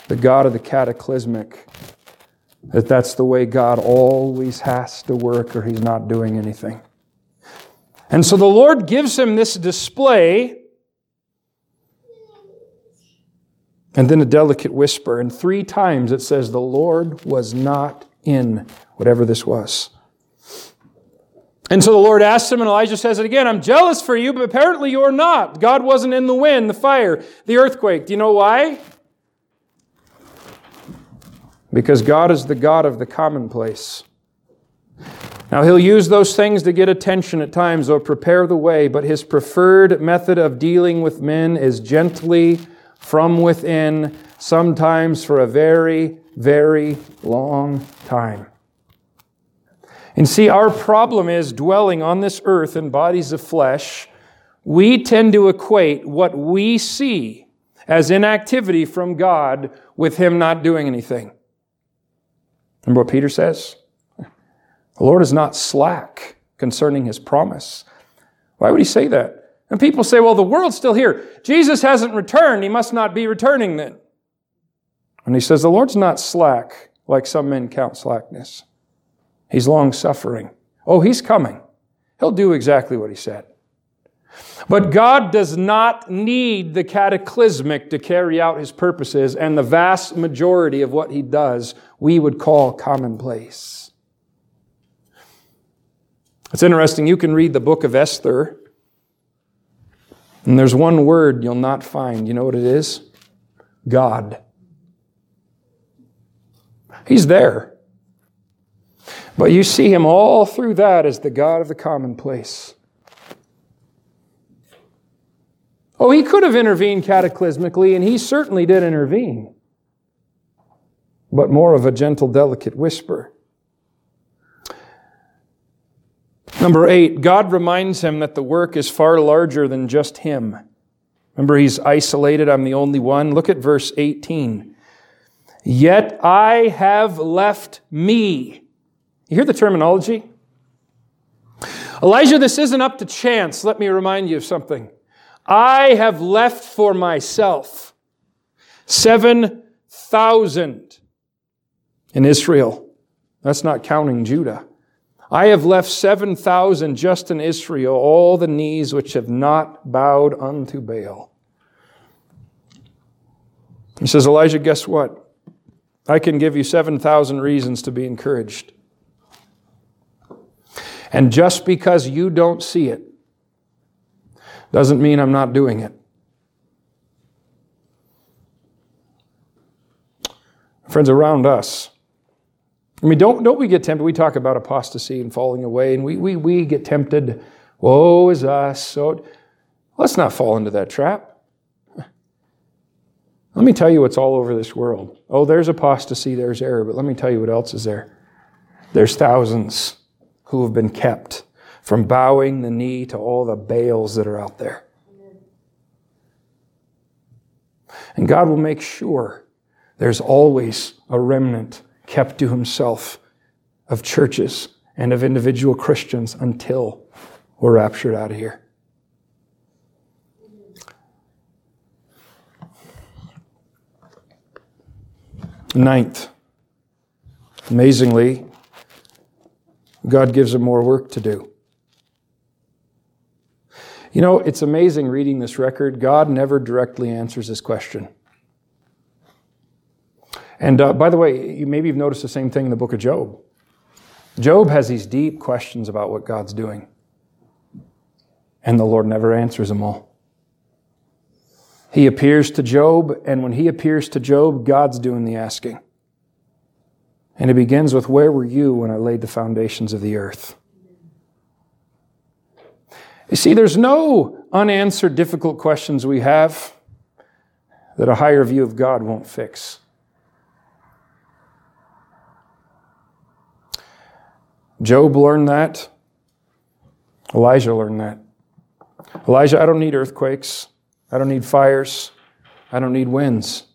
the God of the cataclysmic, that that's the way God always has to work or he's not doing anything. And so the Lord gives him this display And then a delicate whisper. And three times it says, The Lord was not in whatever this was. And so the Lord asks him, and Elijah says it again I'm jealous for you, but apparently you're not. God wasn't in the wind, the fire, the earthquake. Do you know why? Because God is the God of the commonplace. Now, he'll use those things to get attention at times or prepare the way, but his preferred method of dealing with men is gently from within, sometimes for a very, very long time. And see, our problem is dwelling on this earth in bodies of flesh. We tend to equate what we see as inactivity from God with Him not doing anything. Remember what Peter says? The Lord is not slack concerning His promise. Why would He say that? And people say, well, the world's still here. Jesus hasn't returned. He must not be returning then. And he says, The Lord's not slack like some men count slackness. He's long suffering. Oh, he's coming. He'll do exactly what he said. But God does not need the cataclysmic to carry out his purposes, and the vast majority of what he does we would call commonplace. It's interesting, you can read the book of Esther, and there's one word you'll not find. You know what it is? God. He's there. But you see him all through that as the God of the commonplace. Oh, he could have intervened cataclysmically, and he certainly did intervene, but more of a gentle, delicate whisper. Number eight, God reminds him that the work is far larger than just him. Remember, he's isolated, I'm the only one. Look at verse 18. Yet I have left me. You hear the terminology? Elijah, this isn't up to chance. Let me remind you of something. I have left for myself 7,000 in Israel. That's not counting Judah. I have left 7,000 just in Israel, all the knees which have not bowed unto Baal. He says, Elijah, guess what? I can give you 7,000 reasons to be encouraged. And just because you don't see it, doesn't mean I'm not doing it. Friends, around us, I mean, don't, don't we get tempted? We talk about apostasy and falling away, and we, we, we get tempted. Woe is us. So let's not fall into that trap. Let me tell you what's all over this world. Oh, there's apostasy, there's error, but let me tell you what else is there. There's thousands who have been kept from bowing the knee to all the Baals that are out there. And God will make sure there's always a remnant kept to himself of churches and of individual Christians until we're raptured out of here. Ninth, amazingly, God gives him more work to do. You know, it's amazing reading this record. God never directly answers this question. And uh, by the way, you maybe you've noticed the same thing in the book of Job. Job has these deep questions about what God's doing. And the Lord never answers them all. He appears to Job, and when he appears to Job, God's doing the asking. And it begins with, Where were you when I laid the foundations of the earth? You see, there's no unanswered difficult questions we have that a higher view of God won't fix. Job learned that. Elijah learned that. Elijah, I don't need earthquakes. I don't need fires. I don't need winds.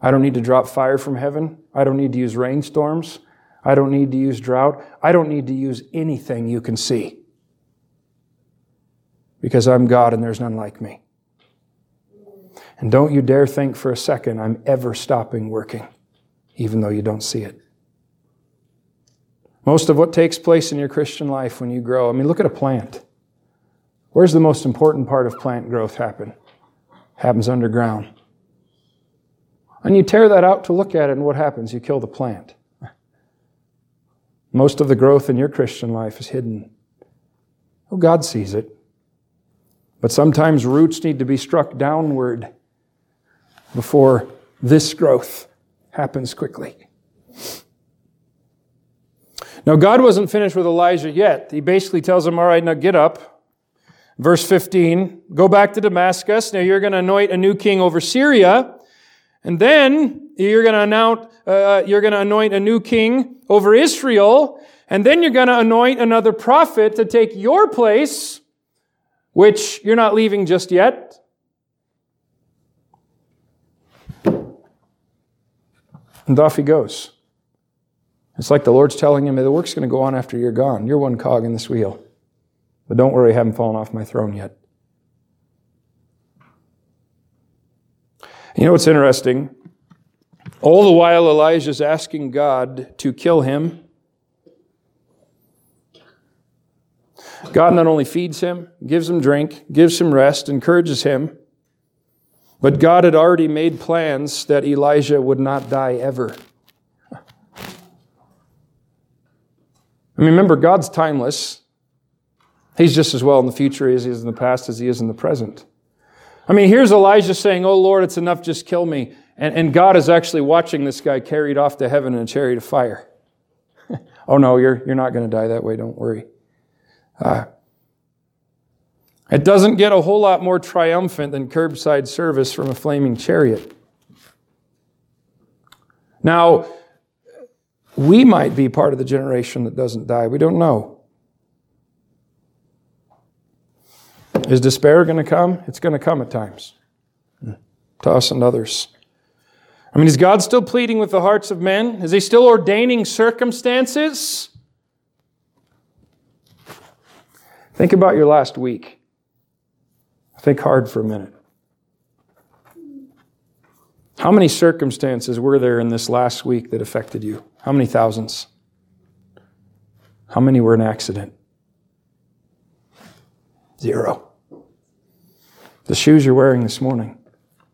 I don't need to drop fire from heaven. I don't need to use rainstorms. I don't need to use drought. I don't need to use anything you can see because I'm God and there's none like me. And don't you dare think for a second I'm ever stopping working, even though you don't see it. Most of what takes place in your Christian life when you grow, I mean, look at a plant. Where's the most important part of plant growth happen? Happens underground. And you tear that out to look at it, and what happens? You kill the plant. Most of the growth in your Christian life is hidden. Oh, God sees it. But sometimes roots need to be struck downward before this growth happens quickly. Now, God wasn't finished with Elijah yet. He basically tells him, All right, now get up. Verse 15 Go back to Damascus. Now you're going to anoint a new king over Syria. And then you're going to anoint, uh, you're going to anoint a new king over Israel. And then you're going to anoint another prophet to take your place which you're not leaving just yet. And off he goes. It's like the Lord's telling him, the work's going to go on after you're gone. You're one cog in this wheel. But don't worry, I haven't fallen off my throne yet. You know what's interesting? All the while, Elijah's asking God to kill him. God not only feeds him, gives him drink, gives him rest, encourages him, but God had already made plans that Elijah would not die ever. Mean, remember, God's timeless. He's just as well in the future as he is in the past as he is in the present. I mean, here's Elijah saying, Oh Lord, it's enough, just kill me. And, and God is actually watching this guy carried off to heaven in a chariot of fire. oh no, you're, you're not going to die that way, don't worry. Uh, it doesn't get a whole lot more triumphant than curbside service from a flaming chariot. Now, we might be part of the generation that doesn't die. We don't know. Is despair going to come? It's going to come at times to us and others. I mean, is God still pleading with the hearts of men? Is He still ordaining circumstances? Think about your last week. Think hard for a minute. How many circumstances were there in this last week that affected you? How many thousands? How many were an accident? Zero. The shoes you're wearing this morning,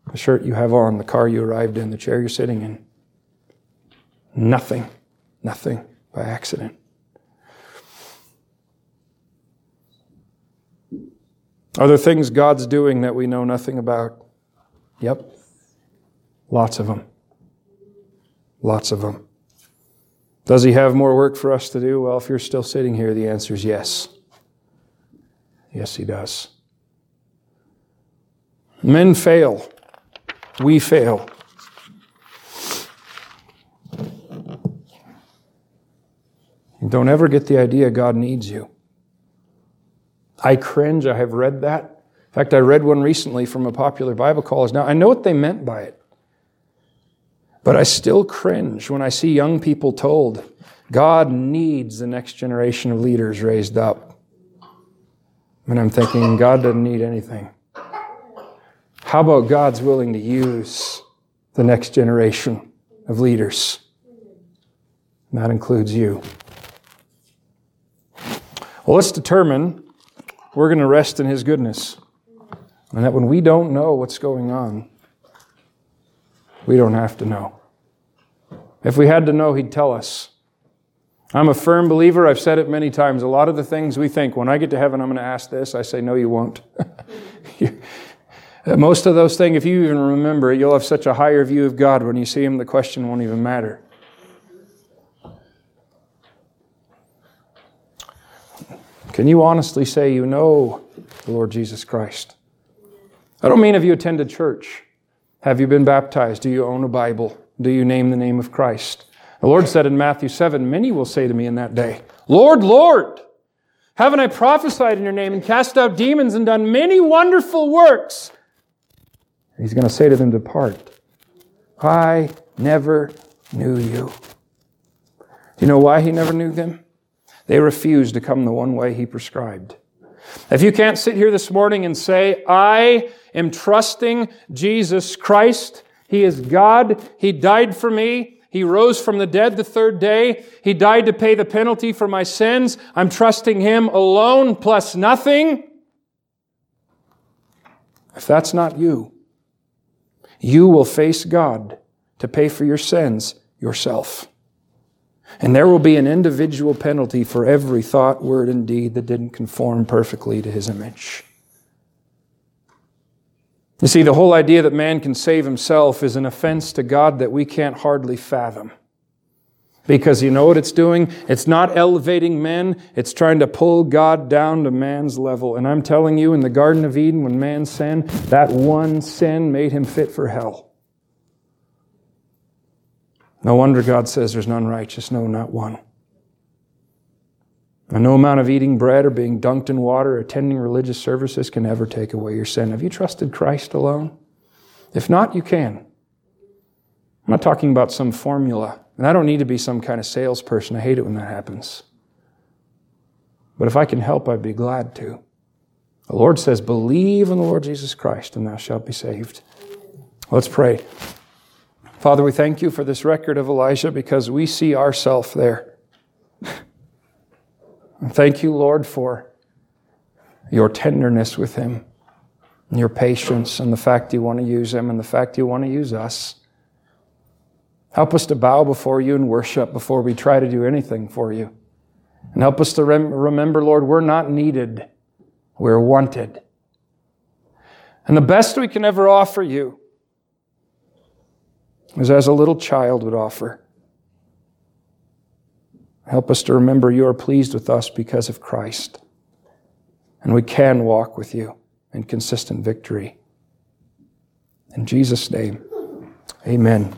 the shirt you have on, the car you arrived in, the chair you're sitting in. Nothing, nothing by accident. Are there things God's doing that we know nothing about? Yep. Lots of them. Lots of them. Does He have more work for us to do? Well, if you're still sitting here, the answer is yes. Yes, He does. Men fail. We fail. Don't ever get the idea God needs you. I cringe. I have read that. In fact, I read one recently from a popular Bible college. Now, I know what they meant by it, but I still cringe when I see young people told God needs the next generation of leaders raised up. And I'm thinking, God doesn't need anything. How about God's willing to use the next generation of leaders? And that includes you. Well, let's determine we're going to rest in His goodness. And that when we don't know what's going on, we don't have to know. If we had to know, He'd tell us. I'm a firm believer, I've said it many times. A lot of the things we think, when I get to heaven, I'm going to ask this, I say, no, you won't. Most of those things, if you even remember it, you'll have such a higher view of God when you see Him, the question won't even matter. Can you honestly say you know the Lord Jesus Christ? I don't mean have you attended church. Have you been baptized? Do you own a Bible? Do you name the name of Christ? The Lord said in Matthew 7 Many will say to me in that day, Lord, Lord, haven't I prophesied in your name and cast out demons and done many wonderful works? He's going to say to them, Depart. I never knew you. Do you know why he never knew them? They refused to come the one way he prescribed. If you can't sit here this morning and say, I am trusting Jesus Christ, He is God, He died for me, He rose from the dead the third day, He died to pay the penalty for my sins, I'm trusting Him alone plus nothing. If that's not you, you will face God to pay for your sins yourself. And there will be an individual penalty for every thought, word, and deed that didn't conform perfectly to his image. You see, the whole idea that man can save himself is an offense to God that we can't hardly fathom. Because you know what it's doing? It's not elevating men, it's trying to pull God down to man's level. And I'm telling you, in the Garden of Eden, when man sinned, that one sin made him fit for hell. No wonder God says there's none righteous, no, not one. And no amount of eating bread or being dunked in water or attending religious services can ever take away your sin. Have you trusted Christ alone? If not, you can. I'm not talking about some formula. And I don't need to be some kind of salesperson. I hate it when that happens. But if I can help, I'd be glad to. The Lord says, Believe in the Lord Jesus Christ, and thou shalt be saved. Let's pray. Father, we thank you for this record of Elijah because we see ourselves there. and thank you, Lord, for your tenderness with him, and your patience, and the fact you want to use him, and the fact you want to use us. Help us to bow before you and worship before we try to do anything for you. And help us to rem- remember, Lord, we're not needed, we're wanted. And the best we can ever offer you is as a little child would offer. Help us to remember you are pleased with us because of Christ. And we can walk with you in consistent victory. In Jesus' name, amen.